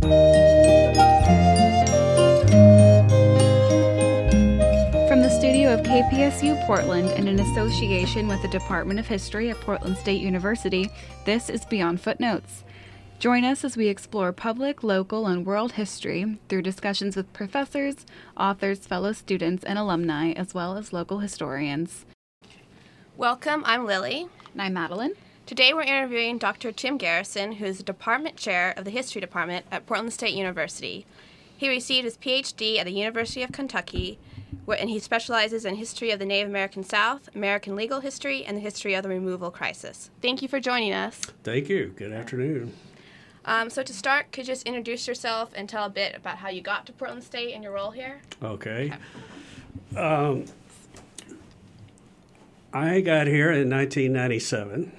From the studio of KPSU Portland and in association with the Department of History at Portland State University, this is Beyond Footnotes. Join us as we explore public, local, and world history through discussions with professors, authors, fellow students, and alumni, as well as local historians. Welcome, I'm Lily. And I'm Madeline. Today we're interviewing Dr. Tim Garrison, who is the department chair of the History Department at Portland State University. He received his PhD at the University of Kentucky, where, and he specializes in history of the Native American South, American legal history, and the history of the removal crisis. Thank you for joining us. Thank you. Good afternoon. Um, so to start, could you just introduce yourself and tell a bit about how you got to Portland State and your role here? Okay. Um, I got here in 1997,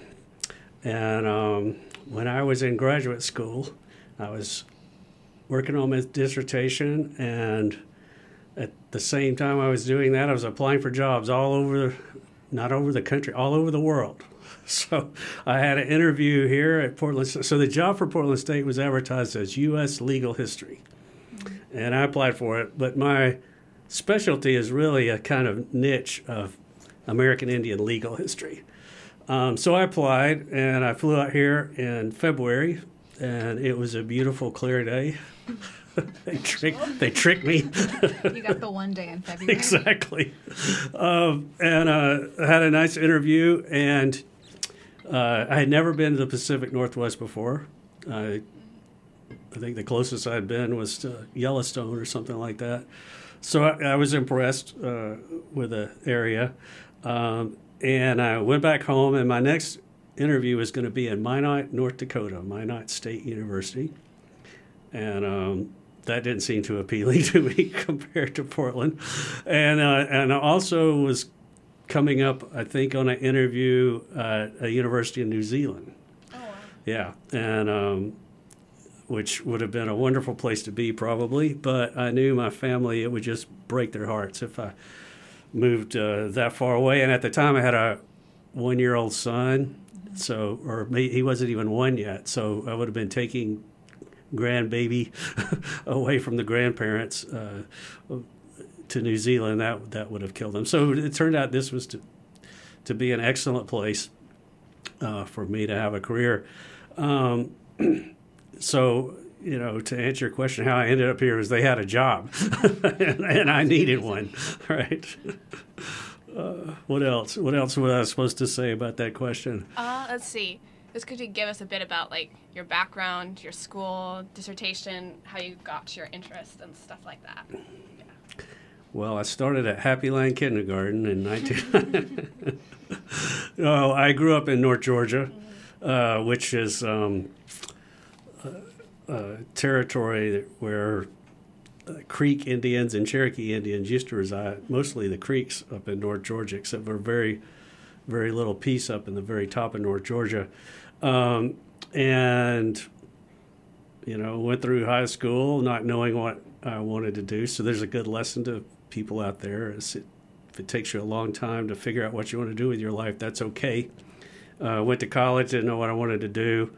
and um, when I was in graduate school, I was working on my dissertation, and at the same time I was doing that, I was applying for jobs all over, not over the country, all over the world. So I had an interview here at Portland. So the job for Portland State was advertised as U.S. Legal History, and I applied for it. But my specialty is really a kind of niche of American Indian legal history. Um, so I applied, and I flew out here in February, and it was a beautiful, clear day. they tricked they tricked me. you got the one day in February. exactly. Um, and uh, I had a nice interview, and uh, I had never been to the Pacific Northwest before. I, I think the closest I'd been was to Yellowstone or something like that. So I, I was impressed uh, with the area. Um, and I went back home, and my next interview was going to be in Minot, North Dakota, Minot State University. And um, that didn't seem too appealing to me compared to Portland. And, uh, and I also was coming up, I think, on an interview at a university in New Zealand. Oh, wow. Yeah, and um, which would have been a wonderful place to be, probably. But I knew my family; it would just break their hearts if I moved uh, that far away. And at the time, I had a one-year-old son, so or he wasn't even one yet. So I would have been taking grandbaby away from the grandparents. Uh, to New Zealand, that that would have killed them. So it turned out this was to to be an excellent place uh, for me to have a career. Um, so you know, to answer your question, how I ended up here is they had a job, and, and, I needed one, right? Uh, what else? What else was I supposed to say about that question? Uh, let's see. Just could you give us a bit about like your background, your school, dissertation, how you got to your interest and stuff like that? Well, I started at Happy Land Kindergarten in 19. oh, I grew up in North Georgia, uh, which is um, a territory where uh, Creek Indians and Cherokee Indians used to reside. Mostly the Creeks up in North Georgia, except for a very, very little piece up in the very top of North Georgia, um, and you know went through high school not knowing what I wanted to do. So there's a good lesson to people out there. It, if it takes you a long time to figure out what you want to do with your life, that's okay. Uh, went to college, didn't know what I wanted to do.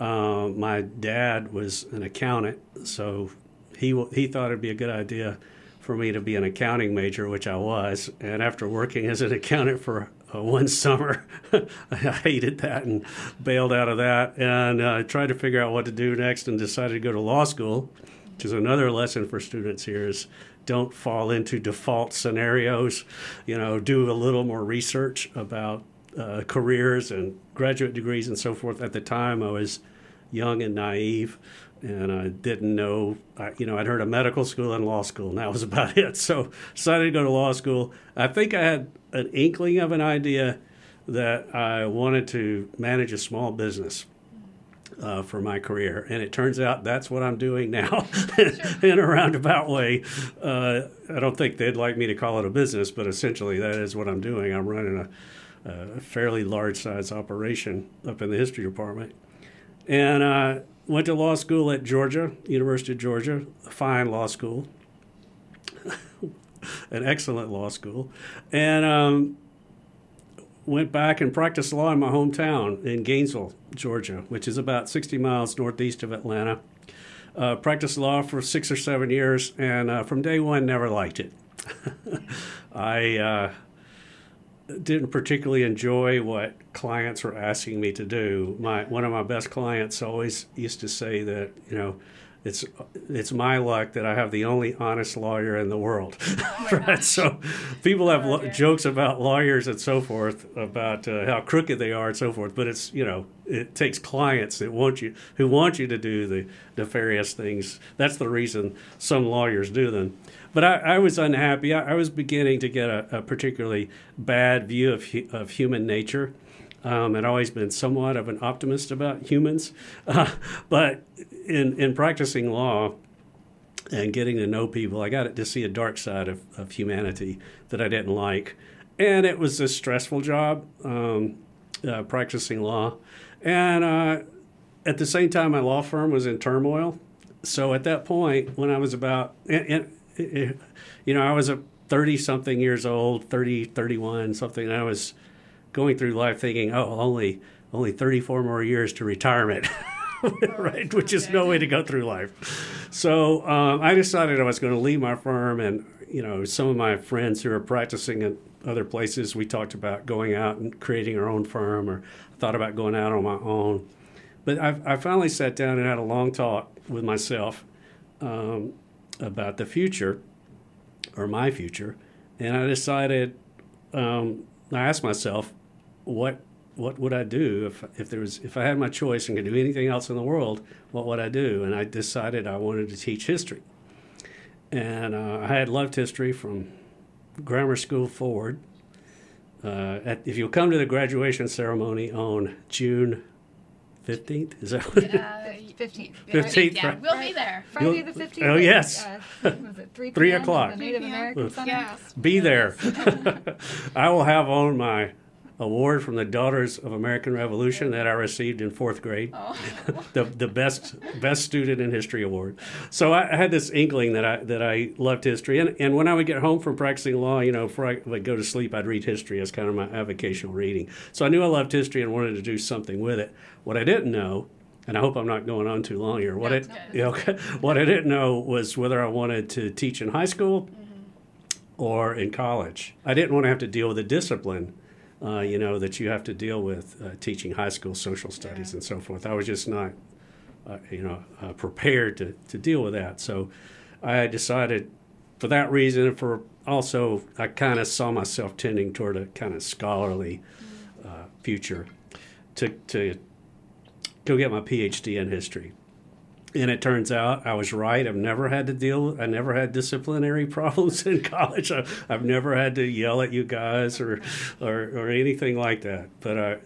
Uh, my dad was an accountant, so he he thought it'd be a good idea for me to be an accounting major, which I was. And after working as an accountant for uh, one summer, I hated that and bailed out of that, and uh, tried to figure out what to do next, and decided to go to law school, which is another lesson for students here is don't fall into default scenarios. You know, do a little more research about uh, careers and graduate degrees and so forth. At the time, I was young and naive, and I didn't know. I, you know, I'd heard of medical school and law school, and that was about it. So decided to go to law school. I think I had an inkling of an idea that I wanted to manage a small business uh, for my career. And it turns out that's what I'm doing now in a roundabout way. Uh, I don't think they'd like me to call it a business, but essentially that is what I'm doing. I'm running a, a fairly large size operation up in the history department. And uh, went to law school at Georgia, University of Georgia, a fine law school, an excellent law school. And um, went back and practiced law in my hometown in Gainesville, Georgia, which is about 60 miles northeast of Atlanta. Uh, practiced law for six or seven years, and uh, from day one, never liked it. I uh, didn't particularly enjoy what clients were asking me to do. My one of my best clients always used to say that you know it's it's my luck that I have the only honest lawyer in the world. right? So people have lo- jokes about lawyers and so forth about uh, how crooked they are and so forth. But it's you know it takes clients that want you who want you to do the nefarious things. That's the reason some lawyers do them. But I, I was unhappy. I, I, was beginning to get a, a particularly bad view of of human nature. Um, I'd always been somewhat of an optimist about humans, uh, but in in practicing law and getting to know people, I got to see a dark side of, of humanity that I didn't like, and it was a stressful job um, uh, practicing law, and uh, at the same time, my law firm was in turmoil. So at that point, when I was about, and, and, you know, I was a 30 something years old, 30, 31, something. I was going through life thinking, oh, only only 34 more years to retirement. right, which is no way to go through life. So um, I decided I was going to leave my firm, and you know, some of my friends who are practicing at other places, we talked about going out and creating our own firm, or thought about going out on my own. But I, I finally sat down and had a long talk with myself um, about the future, or my future, and I decided. Um, I asked myself, what what would I do if if there was if I had my choice and could do anything else in the world? What would I do? And I decided I wanted to teach history. And uh, I had loved history from grammar school forward. Uh, at, if you'll come to the graduation ceremony on June 15th, is that what? 15th. 15th, Yeah, right. we'll be there. Friday the 15th. Oh, yes. Uh, was it 3 Three o'clock. The Native 3 p.m. American Center? Yes. Be there. I will have on my award from the Daughters of American Revolution that I received in fourth grade, Oh. the the best best student in history award. So I, I had this inkling that I that I loved history, and and when I would get home from practicing law, you know, before I would go to sleep, I'd read history as kind of my avocational reading. So I knew I loved history and wanted to do something with it. What I didn't know. And I hope I'm not going on too long here. What No, I, it's good. okay. what I didn't know was whether I wanted to teach in high school mm-hmm. or in college. I didn't want to have to deal with the discipline, uh, you know, that you have to deal with uh, teaching high school social studies and so forth. I was just not, uh, you know, uh, prepared to, to deal with that. So I decided for that reason, and for also, I kind of saw myself tending toward a kind of scholarly uh, future to, to go get my PhD in history. And it turns out I was right. I've never had to deal. I never had disciplinary problems in college. I, I've never had to yell at you guys or, or, or anything like that. But I,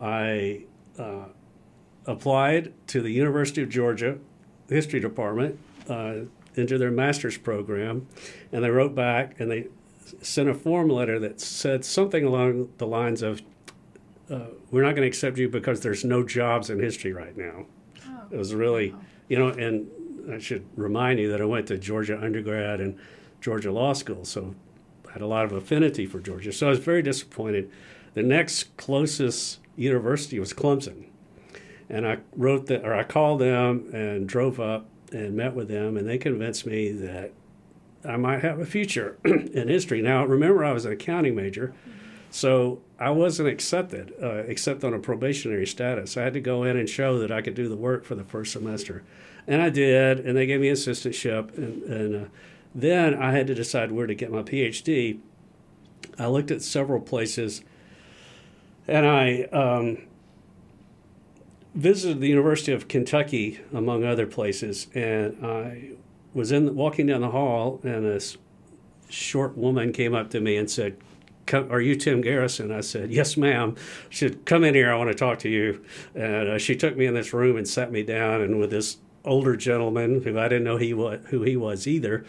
I uh, applied to the University of Georgia history department uh, into their master's program, and they wrote back and they sent a form letter that said something along the lines of, uh, "We're not going to accept you because there's no jobs in history right now." It was really, you know, and I should remind you that I went to Georgia undergrad and Georgia law school, so I had a lot of affinity for Georgia. So I was very disappointed. The next closest university was Clemson, and I wrote that, or I called them and drove up and met with them, and they convinced me that I might have a future in history. Now, remember, I was an accounting major, so I wasn't accepted, uh, except on a probationary status. I had to go in and show that I could do the work for the first semester, and I did. And they gave me assistantship, and, and uh, then I had to decide where to get my PhD. I looked at several places, and I um, visited the University of Kentucky, among other places, and I was in walking down the hall, and this short woman came up to me and said, "Come- "Are you Tim Garrison?" I said, "Yes, ma'am." She said, "Come in here. I want to talk to you." And uh, she took me in this room and sat me down, and with this older gentleman who I didn't know he was who he was either,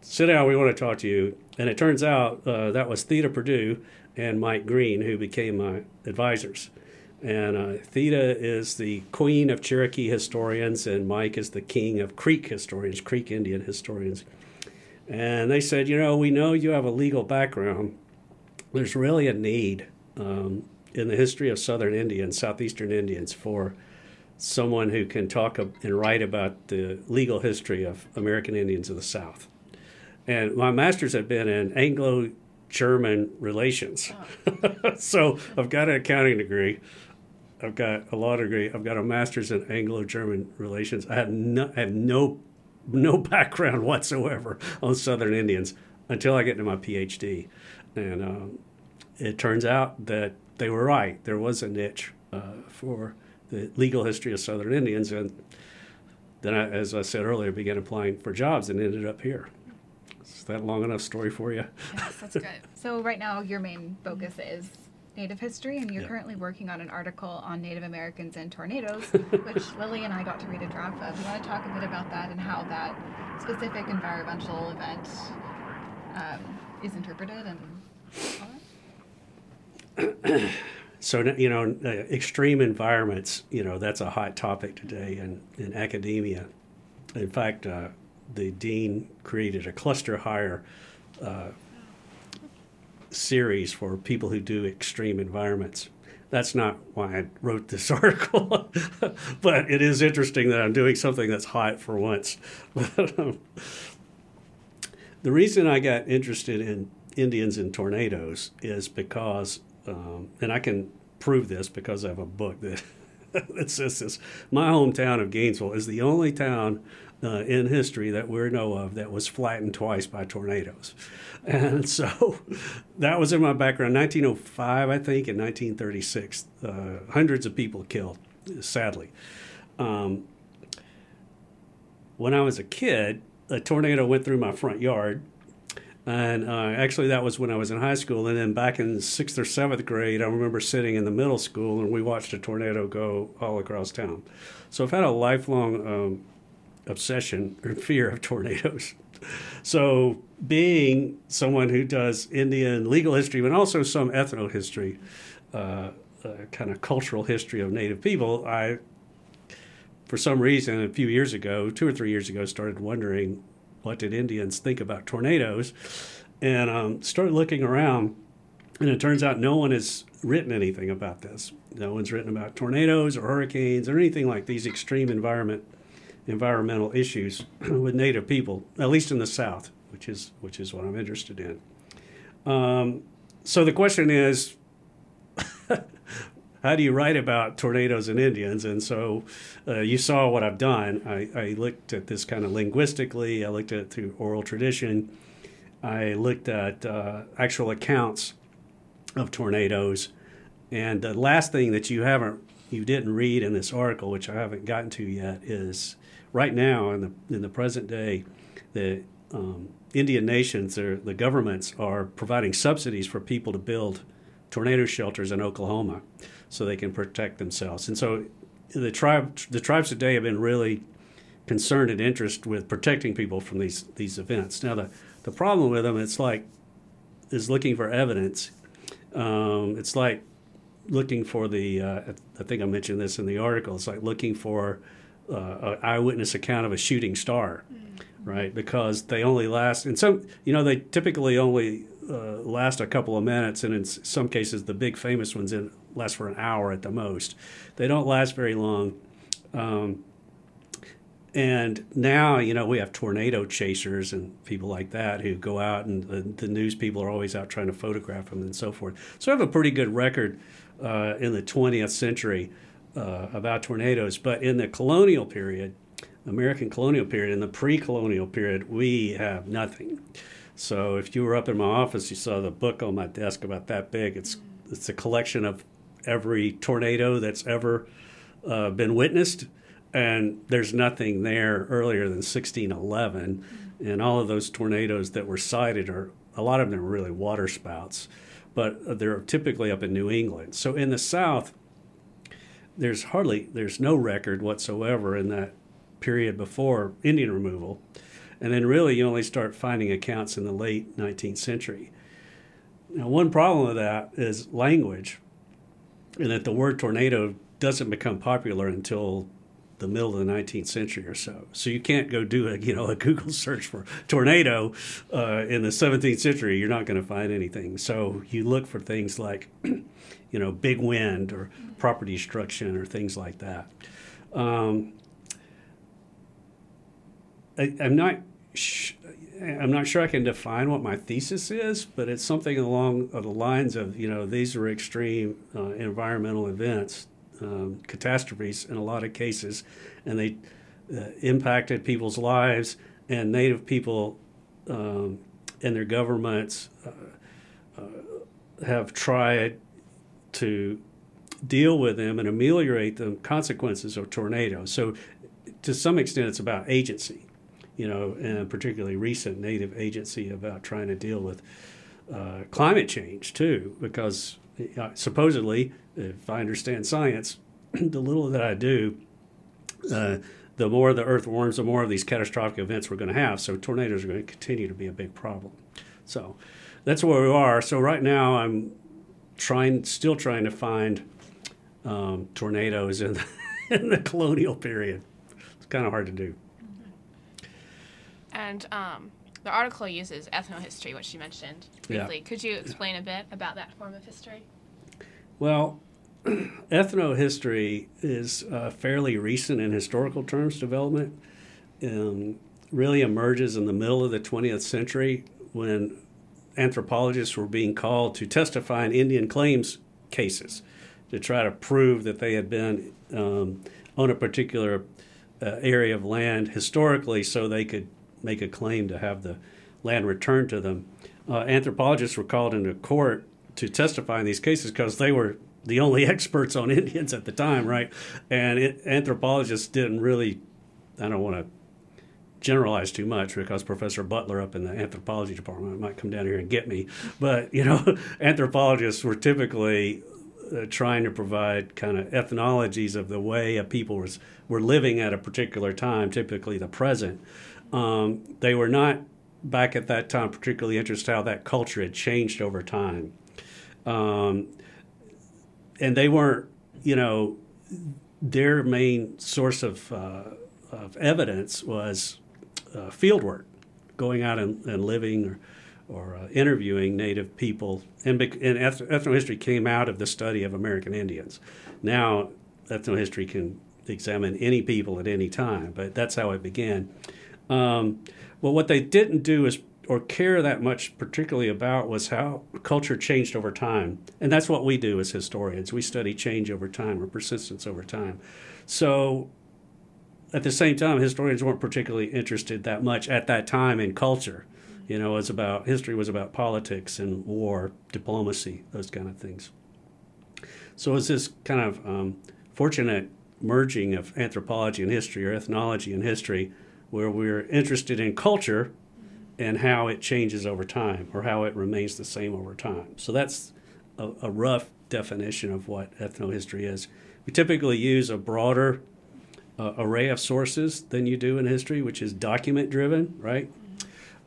sit down. We want to talk to you. And it turns out uh, that was Theda Perdue and Mike Green who became my advisors. And uh, Theda is the queen of Cherokee historians, and Mike is the king of Creek historians, Creek Indian historians. And they said, you know, we know you have a legal background. There's really a need um, in the history of Southern Indians, Southeastern Indians, for someone who can talk and write about the legal history of American Indians of the South. And my master's had been in Anglo German relations. Oh. so I've got an accounting degree. I've got a law degree. I've got a master's in Anglo German relations. I have no, I have no, no background whatsoever on Southern Indians until I get into my PhD. And um, it turns out that they were right. There was a niche uh, for the legal history of Southern Indians. And then, I, as I said earlier, began applying for jobs and ended up here. Is that long enough story for you? Yes, that's good. so right now, your main focus is Native history, and you're yeah. currently working on an article on Native Americans and tornadoes, which Lily and I got to read a draft of. You want to talk a bit about that and how that specific environmental event um, is interpreted and so you know uh, extreme environments you know that's a hot topic today in, in academia. In fact uh, the dean created a cluster hire uh, series for people who do extreme environments. That's not why i wrote this article but it is interesting that i'm doing something that's hot for once. Um, the reason i got interested in indians and tornadoes is because um, and I can prove this because I have a book that that says this. My hometown of Gainesville is the only town uh, in history that we know of that was flattened twice by tornadoes. And so that was in my background. 1905, I think, and 1936. Uh, hundreds of people killed, sadly. Um, when I was a kid, a tornado went through my front yard and uh, actually, that was when I was in high school. And then back in sixth or seventh grade, I remember sitting in the middle school and we watched a tornado go all across town. So I've had a lifelong um, obsession or fear of tornadoes. So, being someone who does Indian legal history, but also some ethno history, uh, uh, kind of cultural history of Native people, I, for some reason, a few years ago, two or three years ago, started wondering what did Indians think about tornadoes? And um, started looking around, and it turns out no one has written anything about this. No one's written about tornadoes or hurricanes or anything like these extreme environment environmental issues with Native people, at least in the South, which is which is what I'm interested in. Um, so the question is, how do you write about tornadoes and Indians? And so uh, you saw what I've done. I, I, looked at this kind of linguistically, I looked at it through oral tradition, I looked at uh, actual accounts of tornadoes. And the last thing that you haven't you didn't read in this article, which I haven't gotten to yet, is right now in the in the present day, the um, Indian nations, the governments are providing subsidies for people to build tornado shelters in Oklahoma so they can protect themselves. And so the tribe the tribes today have been really concerned and interested with protecting people from these these events. Now the the problem with them it's like is looking for evidence. Um, it's like looking for the uh, I think I mentioned this in the article. It's like looking for uh, an eyewitness account of a shooting star, mm-hmm. right? Because they only last and so you know they typically only uh, last a couple of minutes, and in some cases the big famous ones in last for an hour at the most. They don't last very long. Um, and now, you know, we have tornado chasers and people like that who go out, and the, the news people are always out trying to photograph them and so forth. So I have a pretty good record uh, in the 20th century uh, about tornadoes. But in the colonial period, American colonial period, in the pre colonial period, we have nothing. So if you were up in my office, you saw the book on my desk about that big. It's it's a collection of every tornado that's ever uh, been witnessed, and there's nothing there earlier than 1611. And all of those tornadoes that were cited are a lot of them are really water spouts, but they're typically up in New England. So in the South, there's hardly there's no record whatsoever in that period before Indian removal. And then really you only start finding accounts in the late 19th century. Now, one problem with that is language and that the word tornado doesn't become popular until the middle of the 19th century or so. So you can't go do a you know a Google search for tornado uh, in the 17th century. You're not going to find anything. So you look for things like you know big wind or property destruction or things like that. Um, I, am not. I'm not sure I can define what my thesis is, but it's something along the lines of you know these are extreme uh, environmental events, um, catastrophes in a lot of cases, and they uh, impacted people's lives and Native people um, and their governments uh, uh, have tried to deal with them and ameliorate the consequences of tornadoes. So, to some extent, it's about agency, you know, and particularly recent Native agency about trying to deal with uh, climate change too, because uh, supposedly, if I understand science, the little that I do, uh, the more the earth warms, the more of these catastrophic events we're going to have. So tornadoes are going to continue to be a big problem. So that's where we are. So right now I'm trying, still trying to find um, tornadoes in the, in the colonial period. It's kind of hard to do. And um, the article uses ethnohistory, which you mentioned briefly. Yeah. Could you explain a bit about that form of history? Well, ethnohistory is uh, fairly recent in historical terms development. Um, really emerges in the middle of the 20th century when anthropologists were being called to testify in Indian claims cases to try to prove that they had been um, on a particular uh, area of land historically so they could make a claim to have the land returned to them. Uh, anthropologists were called into court to testify in these cases because they were the only experts on Indians at the time, right? And it, anthropologists didn't really, I don't want to generalize too much because Professor Butler up in the anthropology department might come down here and get me. But, you know, anthropologists were typically uh, trying to provide kind of ethnologies of the way a people was, were living at a particular time, typically the present. Um, they were not back at that time particularly interested how that culture had changed over time. Um, and they weren't, you know, their main source of, uh, of evidence was uh, field work, going out and, and living or, or uh, interviewing Native people. And, and ethnohistory came out of the study of American Indians. Now, ethnohistory can examine any people at any time, but that's how it began. Um, well, what they didn't do is or care that much particularly about was how culture changed over time. And that's what we do as historians. We study change over time or persistence over time. So at the same time, historians weren't particularly interested that much at that time in culture. You know, it's about history was about politics and war, diplomacy, those kind of things. So it's this kind of um, fortunate merging of anthropology and history or ethnology and history where we're interested in culture and how it changes over time or how it remains the same over time. So that's a, a rough definition of what ethnohistory is. We typically use a broader uh, array of sources than you do in history, which is document driven, right?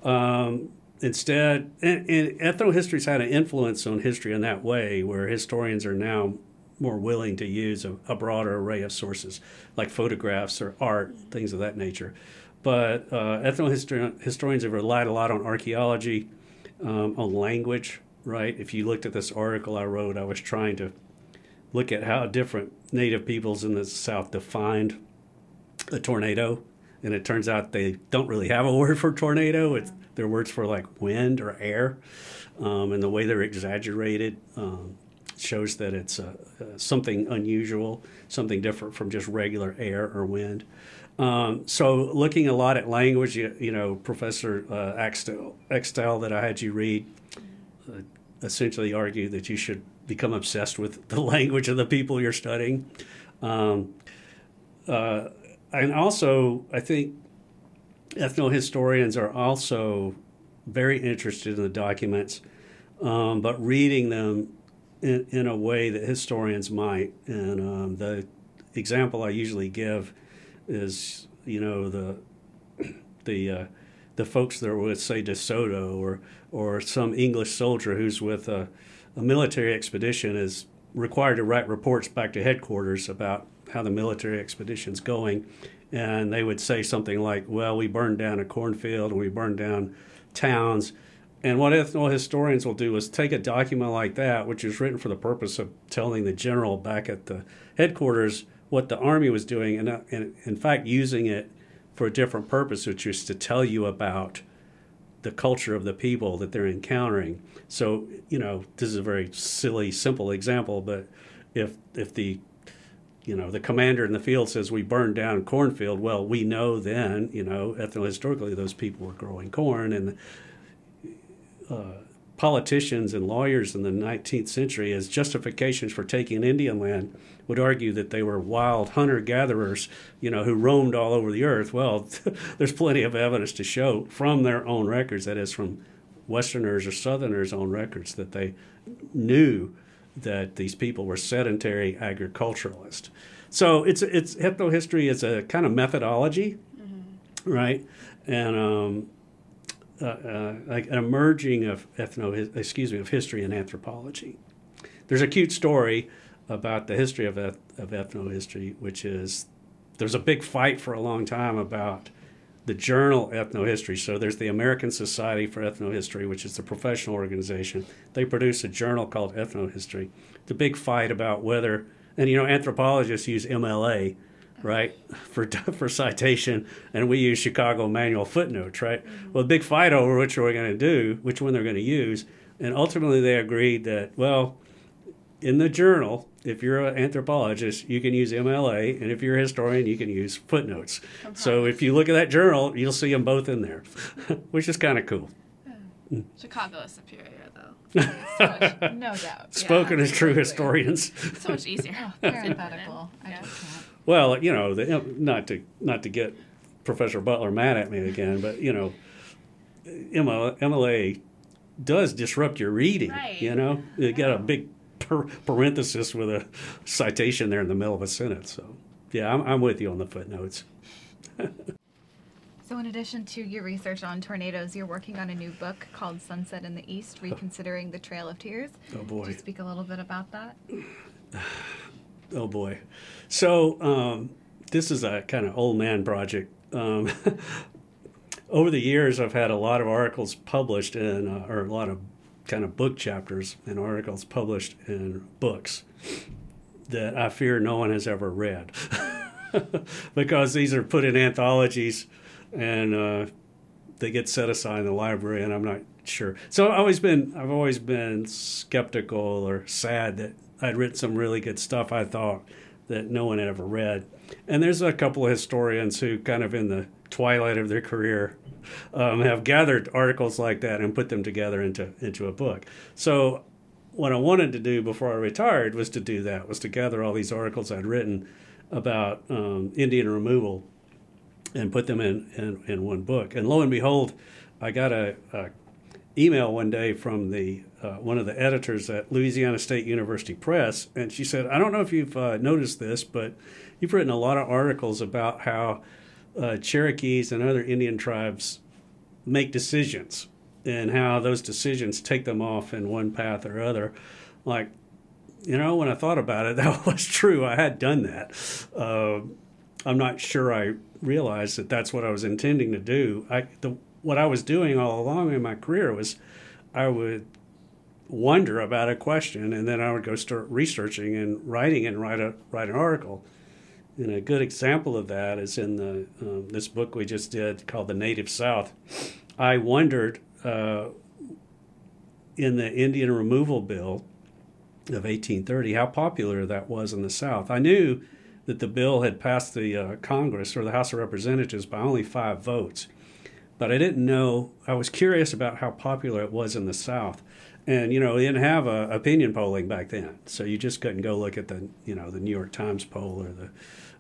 Um, instead, and, and ethnohistory's had an influence on history in that way, where historians are now more willing to use a, a broader array of sources, like photographs or art, things of that nature. But uh, ethnohistorians have relied a lot on archaeology, um, on language, right? If you looked at this article I wrote, I was trying to look at how different native peoples in the South defined a tornado. And it turns out they don't really have a word for tornado. It's their words for like wind or air. Um, and the way they're exaggerated um, shows that it's uh, uh, something unusual, something different from just regular air or wind. Um, so looking a lot at language, you, you know, Professor uh, that I had you read uh, essentially argued that you should become obsessed with the language of the people you're studying. Um, uh, and also, I think ethnohistorians are also very interested in the documents, um, but reading them in, in, a way that historians might. And um, the example I usually give is you know the the uh, the folks that are with say DeSoto or or some English soldier who's with a, a military expedition is required to write reports back to headquarters about how the military expedition's going, and they would say something like, "Well, we burned down a cornfield and we burned down towns." And what ethnohistorians will do is take a document like that, which is written for the purpose of telling the general back at the headquarters what the Army was doing, and, uh, and in fact, using it for a different purpose, which is to tell you about the culture of the people that they're encountering. So, you know, this is a very silly, simple example, but if if the you know the commander in the field says we burned down cornfield, well, we know then, you know, ethnohistorically those people were growing corn, and uh, politicians and lawyers in the 19th century, as justifications for taking Indian land, would argue that they were wild hunter gatherers, you know, who roamed all over the earth. Well, there's plenty of evidence to show from their own records, that is, from Westerners or Southerners' own records, that they knew that these people were sedentary agriculturalists. So it's it's ethnohistory is a kind of methodology, mm-hmm. right? And um, uh, uh, like an emerging of ethno excuse me of history and anthropology. There's a cute story about the history of eth- of ethnohistory, which is there's a big fight for a long time about the journal Ethnohistory. So there's the American Society for Ethnohistory, which is the professional organization. They produce a journal called Ethnohistory. The big fight about whether, and you know, anthropologists use MLA, right, for for citation, and we use Chicago Manual footnotes, right? Mm-hmm. Well, the big fight over which are we going to do, which one they're going to use, and ultimately they agreed that well, in the journal, if you're an anthropologist, you can use MLA, and if you're a historian, you can use footnotes. Okay. So if you look at that journal, you'll see them both in there, which is kind of cool. Yeah. Chicago is superior, though. so much, no doubt. Spoken yeah, as true historians. so much easier. Oh, parenthetical. I yeah. Well, you know, the, not to not to get Professor Butler mad at me again, but you know, MLA does disrupt your reading. Right. You know, you get a oh. big parenthesis with a citation there in the middle of a sentence. So, yeah, I'm, I'm with you on the footnotes. so, in addition to your research on tornadoes, you're working on a new book called Sunset in the East oh. Reconsidering the Trail of Tears. Oh, boy. Could you speak a little bit about that? oh, boy. So, um, this is a kind of old man project. Um, over the years, I've had a lot of articles published in, uh, or a lot of kind of book chapters and articles published in books that I fear no one has ever read because these are put in anthologies and uh, they get set aside in the library and I'm not sure. So I've always been I've always been skeptical or sad that I'd written some really good stuff I thought that no one had ever read. And there's a couple of historians who kind of in the twilight of their career um, have gathered articles like that and put them together into into a book. So what I wanted to do before I retired was to do that was to gather all these articles I'd written about um, Indian removal and put them in, in, in one book. And lo and behold, I got a, a email one day from the uh, one of the editors at Louisiana State University Press, and she said, "I don't know if you've uh, noticed this, but you've written a lot of articles about how uh, Cherokees and other Indian tribes make decisions and how those decisions take them off in one path or other. Like, you know, when I thought about it, that was true. I had done that. Uh, I'm not sure I realized that that's what I was intending to do. I, the, what I was doing all along in my career was I would wonder about a question and then I would go start researching and writing and write a write an article. And a good example of that is in the um, this book we just did called "The Native South." I wondered uh, in the Indian Removal Bill of 1830 how popular that was in the South. I knew that the bill had passed the uh, Congress or the House of Representatives by only five votes, but I didn't know. I was curious about how popular it was in the South and you know they didn't have a opinion polling back then so you just couldn't go look at the you know the new york times poll or the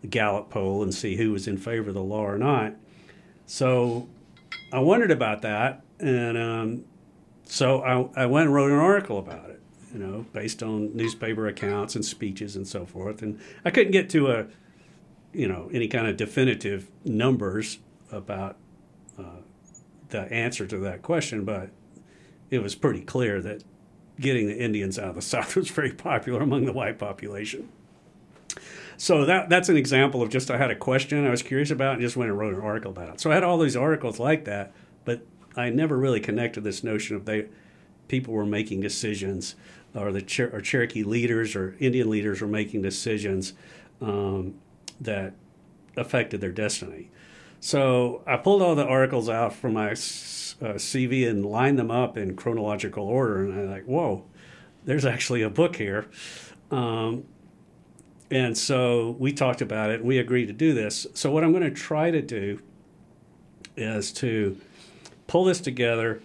Gallup poll and see who was in favor of the law or not. So I wondered about that, and um, so I, I went and wrote an article about it, you know, based on newspaper accounts and speeches and so forth. And I couldn't get to a, you know, any kind of definitive numbers about the answer to that question, but it was pretty clear that getting the Indians out of the South was very popular among the white population. So that that's an example of just I had a question I was curious about and just went and wrote an article about it. So I had all these articles like that, but I never really connected this notion of they people were making decisions or the or Cherokee leaders or Indian leaders were making decisions um, that affected their destiny. So I pulled all the articles out from my uh, CV and lined them up in chronological order, and I'm like, whoa, there's actually a book here. Um, and so we talked about it and we agreed to do this. So, what I'm going to try to do is to pull this together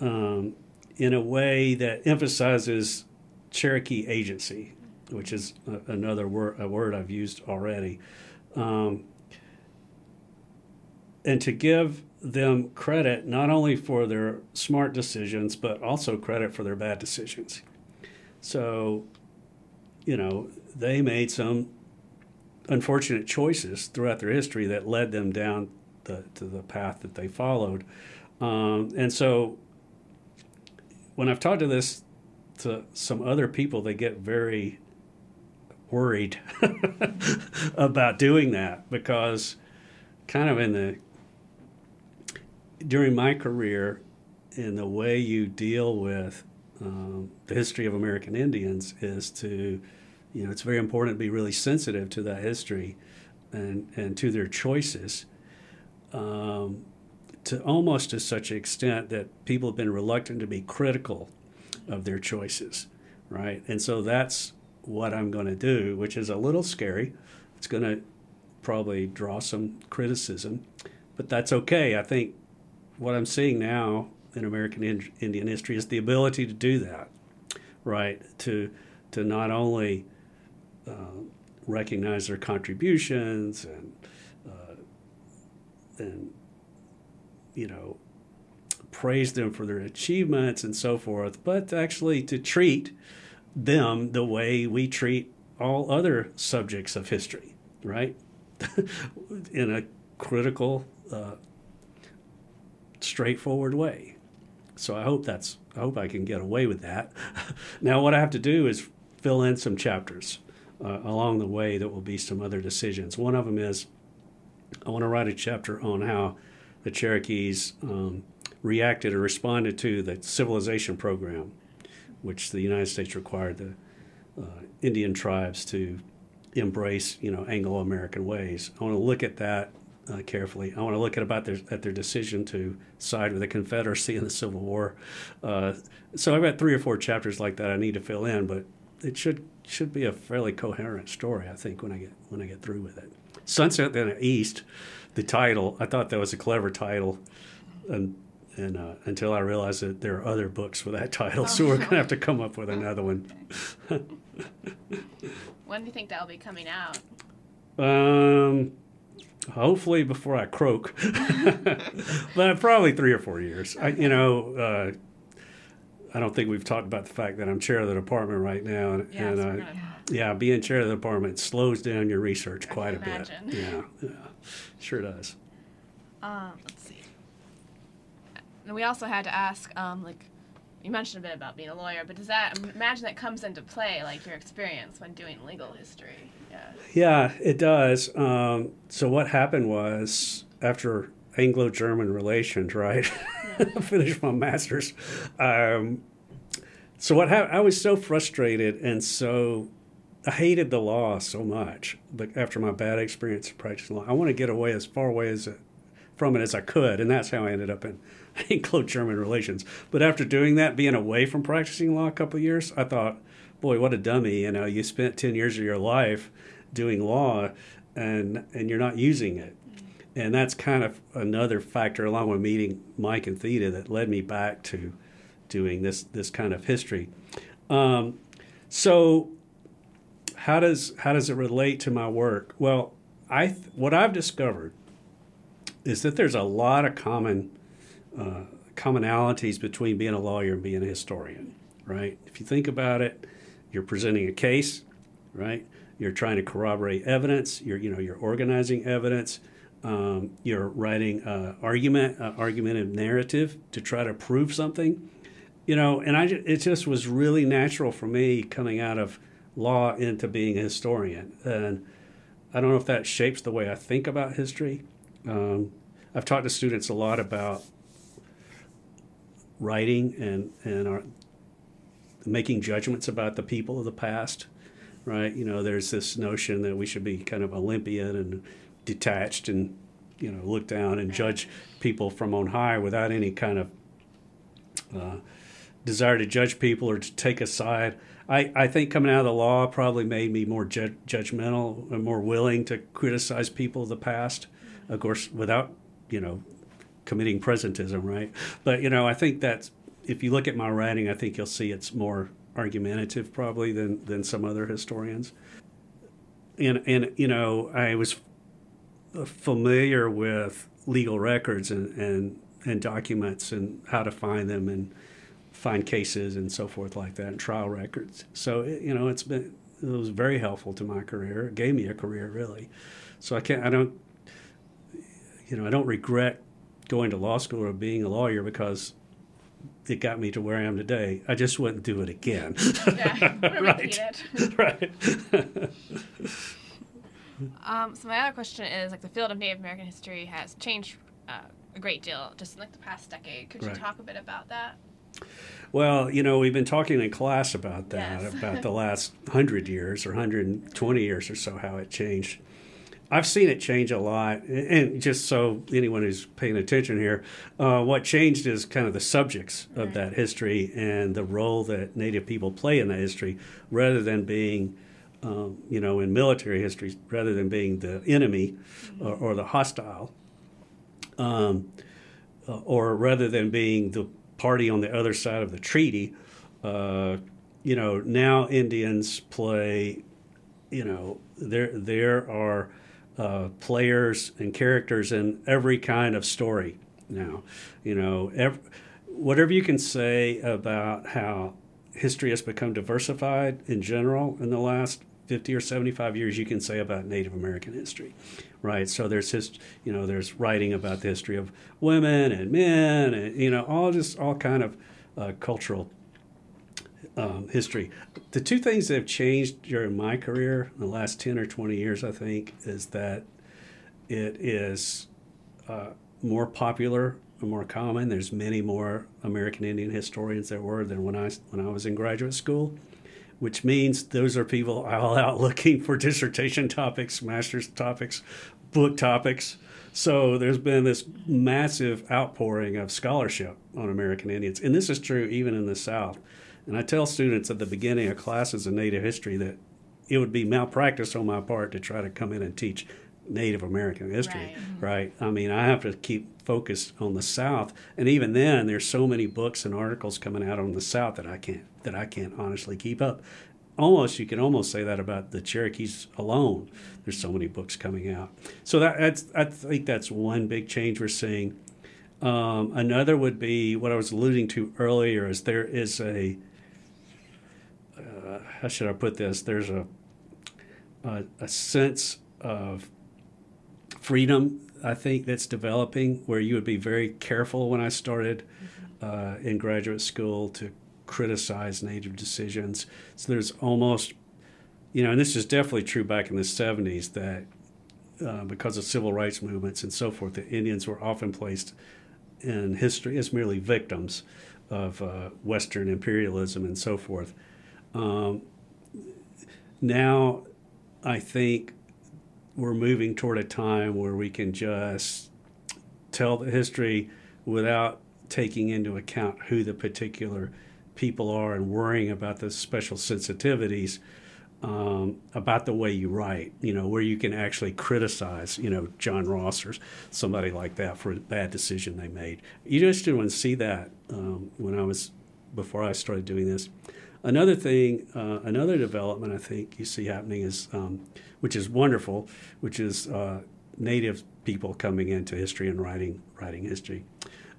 um, in a way that emphasizes Cherokee agency, which is a, another word, a word I've used already. Um, and to give them credit not only for their smart decisions, but also credit for their bad decisions. So, you know, they made some unfortunate choices throughout their history that led them down the, to the path that they followed. Um, and so when I've talked to this to some other people, they get very worried about doing that because kind of in the during my career in the way you deal with um, the history of American Indians is to you know, it's very important to be really sensitive to that history and, and to their choices um, to almost to such an extent that people have been reluctant to be critical of their choices, right? And so that's what I'm going to do, which is a little scary. It's going to probably draw some criticism, but that's okay. I think what I'm seeing now in American Indian history is the ability to do that, right? To to not only uh, recognize their contributions and uh, and you know praise them for their achievements and so forth, but actually to treat them the way we treat all other subjects of history, right? In a critical, uh, straightforward way. So I hope that's I hope I can get away with that. now what I have to do is fill in some chapters uh, along the way that will be some other decisions. One of them is I want to write a chapter on how the Cherokees um, reacted or responded to the civilization program, which the United States required the uh, Indian tribes to embrace, you know, Anglo-American ways. I want to look at that uh, carefully. I want to look at about their at their decision to side with the Confederacy in the Civil War. Uh, so I've got three or four chapters like that I need to fill in, but it should should be a fairly coherent story, I think, when I get when I get through with it. Sunset in the East, the title, I thought that was a clever title, and and uh, until I realized that there are other books with that title, oh. so we're gonna have to come up with another one. when do you think that'll be coming out? Um, hopefully before I croak, but probably three or four years. I, you know, uh, I don't think we've talked about the fact that I'm chair of the department right now, and, yeah, and uh, yeah, being chair of the department slows down your research quite a imagine. bit. Yeah, yeah, sure does. Um, let's see. And we also had to ask, um, like, you mentioned a bit about being a lawyer, but does that imagine that comes into play, like your experience when doing legal history? Yeah. Yeah, it does. Um, so what happened was after Anglo-German relations, right? Yeah. finished my master's. Um, so what happened? I was so frustrated and so I hated the law so much. But after my bad experience practicing law, I want to get away as far away as from it as I could, and that's how I ended up in Anglo-German relations. But after doing that, being away from practicing law a couple of years, I thought, boy, what a dummy! You know, you spent ten years of your life doing law, and and you're not using it and that's kind of another factor, along with meeting Mike and Theda, that led me back to doing this this kind of history. Um, so, how does how does it relate to my work? Well, I what I've discovered is that there's a lot of common uh, commonalities between being a lawyer and being a historian. Right? If you think about it, you're presenting a case, right? You're trying to corroborate evidence. You're you know you're organizing evidence um, you're writing uh, argument, uh, argumentative narrative to try to prove something, you know. And I, it just was really natural for me coming out of law into being a historian, and I don't know if that shapes the way I think about history. Um, I've talked to students a lot about writing and and our, making judgments about the people of the past, right? You know, there's this notion that we should be kind of Olympian and detached and you know look down and judge people from on high without any kind of uh, desire to judge people or to take a side. I, I think coming out of the law probably made me more ju- judgmental and more willing to criticize people of the past, of course, without you know committing presentism, right? But you know, I think that if you look at my writing, I think you'll see it's more argumentative probably than than some other historians. And and you know, I was familiar with legal records and and and documents and how to find them and find cases and so forth like that and trial records. So you know, it's been it was very helpful to my career. It gave me a career really. So I can't I don't you know I don't regret going to law school or being a lawyer because it got me to where I am today. I just wouldn't do it again. Yeah, right. right. Um, so my other question is like the field of Native American history has changed uh, a great deal just in like the past decade. Could you Right. talk a bit about that? Well, you know, we've been talking in class about that, Yes. about the last 100 years or 120 years or so, how it changed. I've seen it change a lot. And just so anyone who's paying attention here, uh, what changed is kind of the subjects of that history and the role that Native people play in that history rather than being, um, you know, in military history, rather than being the enemy or, or the hostile um, uh, or rather than being the party on the other side of the treaty, uh, you know, now Indians play, you know, there there are uh, players and characters in every kind of story now. You know, ev- whatever you can say about how history has become diversified in general in the last 50 or 75 years you can say about Native American history, right? So there's his, you know, there's writing about the history of women and men, and you know, all just all kind of uh, cultural um, history. The two things that have changed during my career in the last 10 or 20 years, I think, is that it is uh, more popular and more common. There's many more American Indian historians there were than when I when I was in graduate school, which means those are people all out looking for dissertation topics, master's topics, book topics. So there's been this massive outpouring of scholarship on American Indians, and this is true even in the South. And I tell students at the beginning of classes in Native history that it would be malpractice on my part to try to come in and teach Native American history, right? I mean, I have to keep focused on the South, and even then, there's so many books and articles coming out on the South that I can't that I can't honestly keep up. Almost, you can almost say that about the Cherokees alone. There's so many books coming out. So that, that's I think that's one big change we're seeing. Um, another would be what I was alluding to earlier is there is a uh, how should I put this? There's a a, a sense of freedom I think that's developing where you would be very careful when I started uh, in graduate school to criticize native decisions. So there's almost, you know, and this is definitely true back in the 70s that uh, because of civil rights movements and so forth, the Indians were often placed in history as merely victims of uh, Western imperialism and so forth. Um, now, I think we're moving toward a time where we can just tell the history without taking into account who the particular people are and worrying about the special sensitivities um, about the way you write, you know, where you can actually criticize, you know, John Ross or somebody like that for a bad decision they made. You just didn't see that um, when I was, before I started doing this. Another thing, uh, another development I think you see happening is, um, which is wonderful, which is uh, native people coming into history and writing writing history.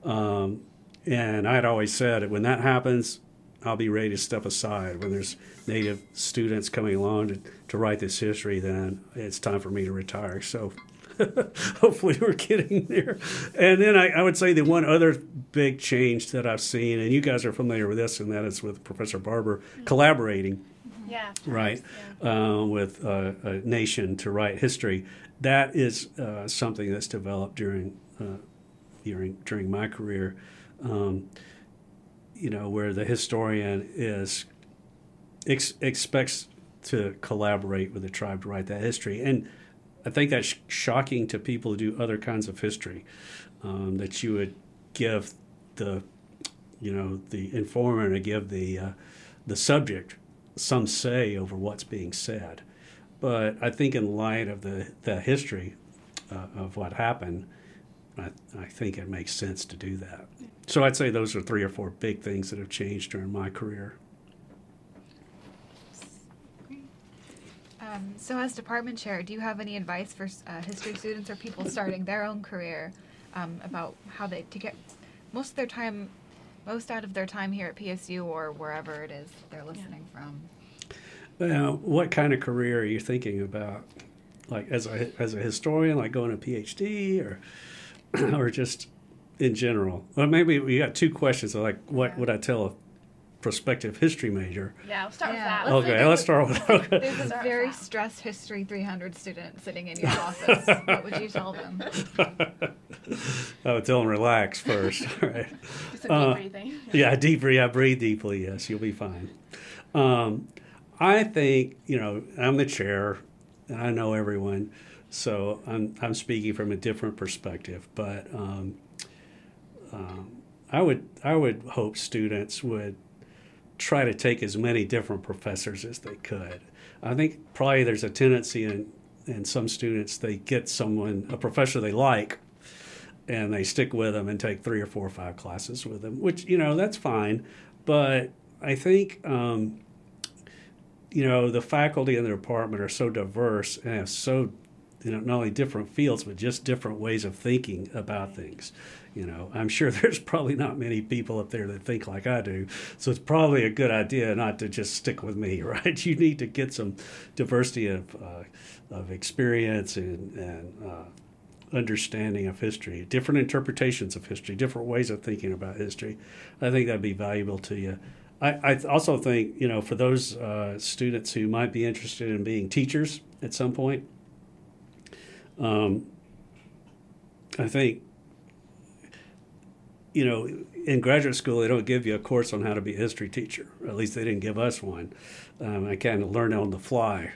Um, and I had always said when that happens, I'll be ready to step aside. When there's native students coming along to, to write this history, then it's time for me to retire. So hopefully we're getting there. And then I, I, would say the one other big change that I've seen, and you guys are familiar with this, and that is with Professor Barber collaborating. Yeah. Right, Yeah. uh, with uh, a nation to write history. That is uh, something that's developed during uh, during during my career. Um, you know, where the historian is ex- expects to collaborate with the tribe to write that history. And I think that's shocking to people who do other kinds of history, um, that you would give the, you know, the informer to give the uh, the subject some say over what's being said. But I think in light of the, the history uh, of what happened, I, I think it makes sense to do that. So I'd say those are three or four big things that have changed during my career. Um, so, as department chair, do you have any advice for uh, history students or people starting their own career um, about how they to get most of their time, most out of their time here at PSU or wherever it is they're listening yeah. from? Well, what kind of career are you thinking about? Like as a as a historian, like going to PhD, or or just in general? Well, maybe we got two questions. Like, what yeah. would I tell a prospective history major? Yeah, we'll start yeah. with that. Let's okay, let's start with that. Okay. There's a very stressed history 300 student sitting in your office. what would you tell them? I would tell them relax first. right. Just a deep uh, breathing. Yeah, deep breathe. Yeah, breathe deeply. Yes, you'll be fine. Um, I think you know I'm the chair, and I know everyone, so I'm I'm speaking from a different perspective. But um, um, I would I would hope students would try to take as many different professors as they could. I think probably there's a tendency in in some students they get someone a professor they like and they stick with them and take three or four or five classes with them, which you know that's fine. But I think um, you know, the faculty in the department are so diverse and have so, you know, not only different fields, but just different ways of thinking about things. You know, I'm sure there's probably not many people up there that think like I do. So it's probably a good idea not to just stick with me, right? You need to get some diversity of, uh, of experience and, and uh, understanding of history, different interpretations of history, different ways of thinking about history. I think that'd be valuable to you. I, I also think, you know, for those uh, students who might be interested in being teachers at some point, um, I think, you know, in graduate school, they don't give you a course on how to be a history teacher. At least they didn't give us one. Um, I kind of learned on the fly.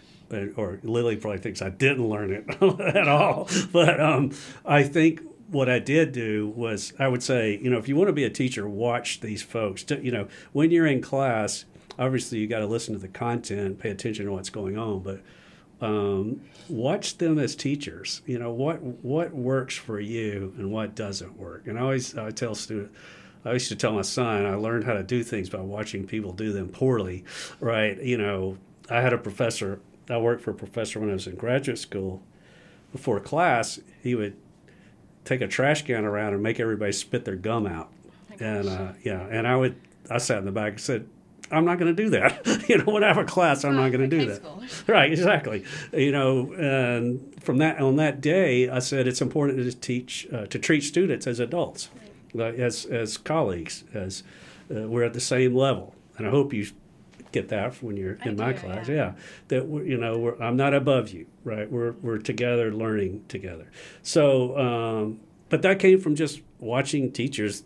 Or Lily probably thinks I didn't learn it at all. But um, I think what I did do was I would say, you know, if you want to be a teacher, watch these folks. You know, when you're in class, obviously you got to listen to the content, pay attention to what's going on, but um, watch them as teachers. You know, what what works for you and what doesn't work. And I always I tell students. I used to tell my son I learned how to do things by watching people do them poorly, right? You know, I had a professor. I worked for a professor when I was in graduate school. Before class, he would take a trash can around and make everybody spit their gum out. Oh and uh, yeah, and I would I sat in the back and said, I'm not going to do that. you know, when I have a class, I'm not going to do that. right, exactly. You know, and from that on that day, I said it's important to teach uh, to treat students as adults, right. as as colleagues, as uh, we're at the same level. And I hope you get that when you're in my class. Yeah, yeah that you know I'm not above you, right? We're we're together, learning together. So, um, but that came from just watching teachers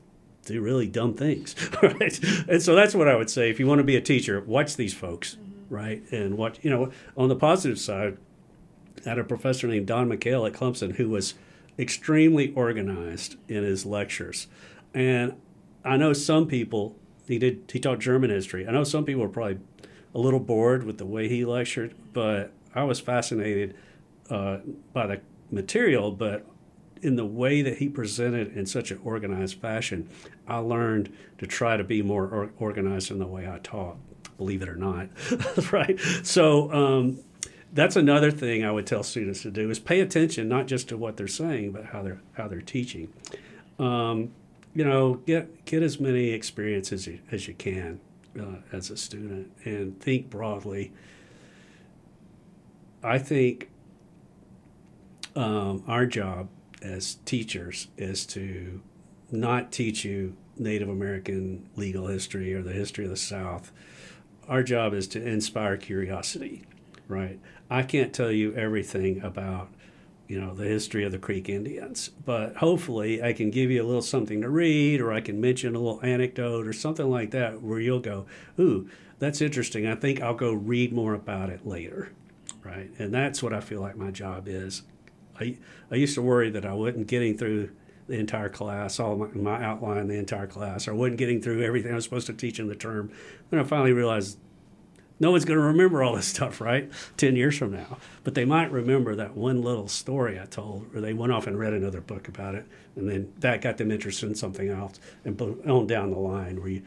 do really dumb things, right? And so that's what I would say. If you want to be a teacher, watch these folks, mm-hmm. right? And watch. You know, on the positive side, I had a professor named Don McHale at Clemson who was extremely organized in his lectures, and I know some people he did he taught German history. I know some people were probably a little bored with the way he lectured, but I was fascinated uh, by the material. But in the way that he presented in such an organized fashion, I learned to try to be more or- organized in the way I taught. Believe it or not, right? So. Um, that's another thing I would tell students to do is pay attention not just to what they're saying, but how they're how they're teaching. Um, you know, get get as many experiences as you, as you can uh, as a student, and think broadly. I think um, our job as teachers is to not teach you Native American legal history or the history of the South. Our job is to inspire curiosity, right? I can't tell you everything about you know, the history of the Creek Indians. But hopefully, I can give you a little something to read, or I can mention a little anecdote or something like that where you'll go, ooh, that's interesting. I think I'll go read more about it later. Right. And that's what I feel like my job is. I, I used to worry that I wasn't getting through the entire class, all my, my outline, the entire class, or wasn't getting through everything I was supposed to teach in the term. Then I finally realized no one's going to remember all this stuff, right? 10 years from now. But they might remember that one little story I told, or they went off and read another book about it, and then that got them interested in something else, and on down the line where you.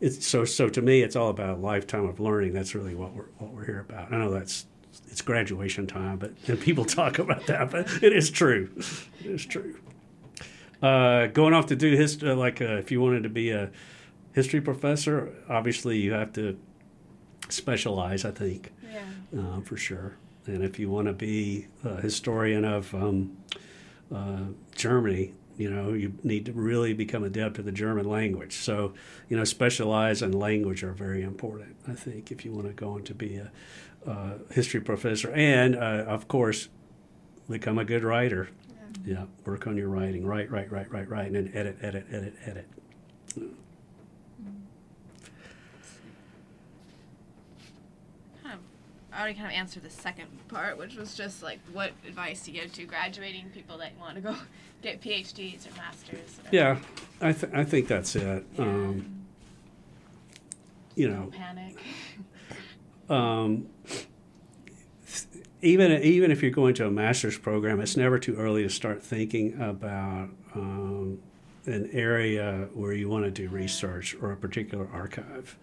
It's, so, so to me, it's all about a lifetime of learning. That's really what we're what we're here about. I know that's it's graduation time, but people talk about that, but it is true. It is true. Uh, going off to do history, like uh, if you wanted to be a history professor, obviously you have to specialize, I think, Yeah. uh, for sure. And if you want to be a historian of um, uh, Germany, you know, you need to really become adept at the German language. So, you know, specialize in language are very important, I think, if you want to go on to be a uh, history professor. And, uh, of course, become a good writer. Yeah, work on your writing. Write, write, write, write, write, and then edit, edit, edit, edit. Kind I already kind of answered the second part, which was just like what advice to give to graduating people that want to go get PhDs or masters. Or Yeah, I, th- I think that's it. Yeah. Um, you Don't know, panic. um, even even if you're going to a master's program, it's never too early to start thinking about um, an area where you want to do research or a particular archive.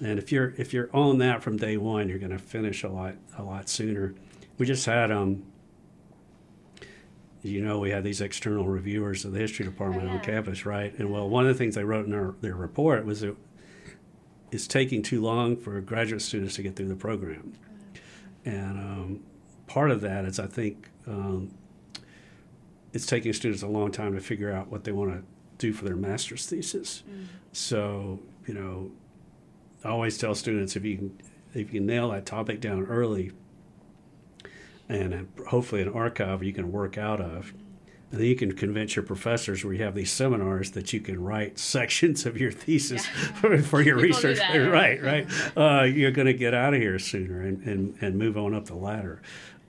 And if you're if you're on that from day one, you're going to finish a lot a lot sooner. We just had um, you know, we had these external reviewers of the history department Oh, on campus, right? And well, one of the things they wrote in their, their report was that it's taking too long for graduate students to get through the program. And um, part of that is, I think, um, it's taking students a long time to figure out what they want to do for their master's thesis. So, you know, I always tell students if you can if you can nail that topic down early, and uh, hopefully an archive you can work out of, then you can convince your professors where you have these seminars that you can write sections of your thesis for, for your People do research. that, Right, right. Uh, you're going to get out of here sooner and, and, and move on up the ladder.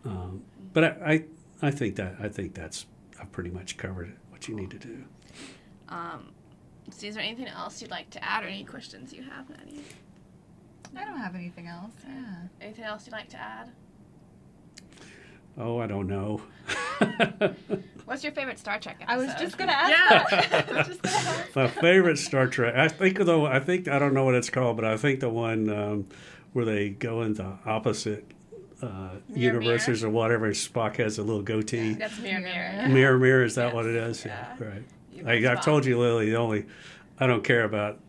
Um, but I, I I think that I think that's I've pretty much covered what you need to do. Um, so is there anything else you'd like to add or any questions you have, Maddie? I don't have anything else. Yeah. Anything else you'd like to add? Oh, I don't know. What's your favorite Star Trek episode? I was just gonna ask Yeah. that. I was just gonna ask. My favorite Star Trek. I think though. I think I don't know what it's called, but I think the one um, where they go into opposite uh, Mirror, universes or whatever. Spock has a little goatee. That's Mirror Mirror. Mirror. Mirror, mirror. Is that Yes. what it is? Yeah. right. You I, I've told you, Lily. The only I don't care about.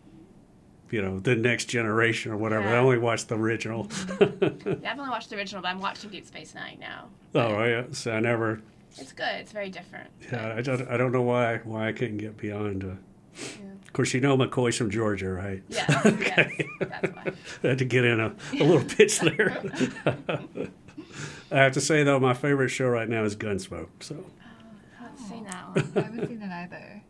You know the next generation or whatever. I only watched the original. Yeah, I've only watched the original, but I'm watching Deep Space Nine now. oh, yeah, So I never. It's good. It's very different. Yeah, I don't. I don't know why why I couldn't get beyond. Uh, Yeah. Of course, you know McCoy's from Georgia, right? Yes, Okay. yes, that's why. I had to get in a, a little pitch there. I have to say though, my favorite show right now is Gunsmoke. So I haven't seen that one. I haven't seen it either.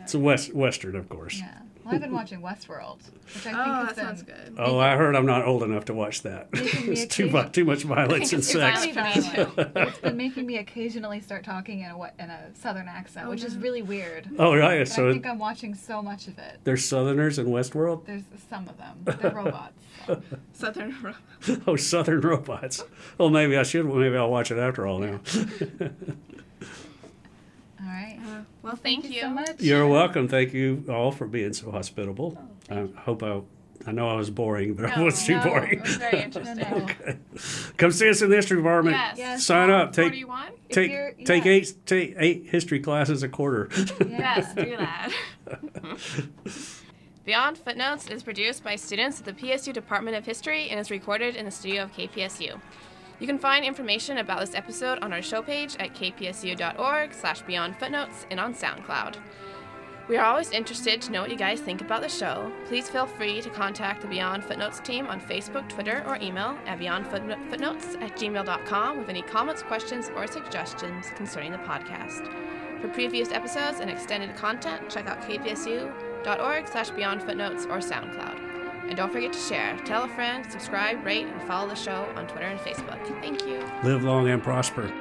it's a west western, of course. Yeah. Well, I've been watching Westworld, which I think Oh, has that been sounds good. Oh, I heard I'm not old enough to watch that. Making it's too much, too much violence and sex. violent for me, too. it's been making me occasionally start talking in a what in a southern accent, Oh, which is really weird. Oh, right. But I think I'm watching so much of it. there's Southerners in Westworld. There's some of them. They're robots. so. Southern. Robots. Oh, Southern robots. Oh, maybe I should. Maybe I'll watch it after all now. All right. Uh, well, thank, you so much. You're welcome. Thank you all for being so hospitable. Oh, I hope I. I know I was boring, but I wasn't too no, boring. It was very interesting. No, no. Okay. Come see us in the history department. Yes. Yes. Sign up. Take do you want? If take you're- take eight take eight history classes a quarter. Yes, do that. Beyond Footnotes is produced by students at the PSU Department of History and is recorded in the studio of KPSU. You can find information about this episode on our show page at kpsu.org slash beyond footnotes and on SoundCloud. We are always interested to know what you guys think about the show. Please feel free to contact the Beyond Footnotes team on Facebook, Twitter, or email at beyondfootnotes at gmail.com with any comments, questions, or suggestions concerning the podcast. For previous episodes and extended content, check out kpsu.org slash beyondfootnotes or SoundCloud. And don't forget to share, tell a friend, subscribe, rate, and follow the show on Twitter and Facebook. Thank you. Live long and prosper.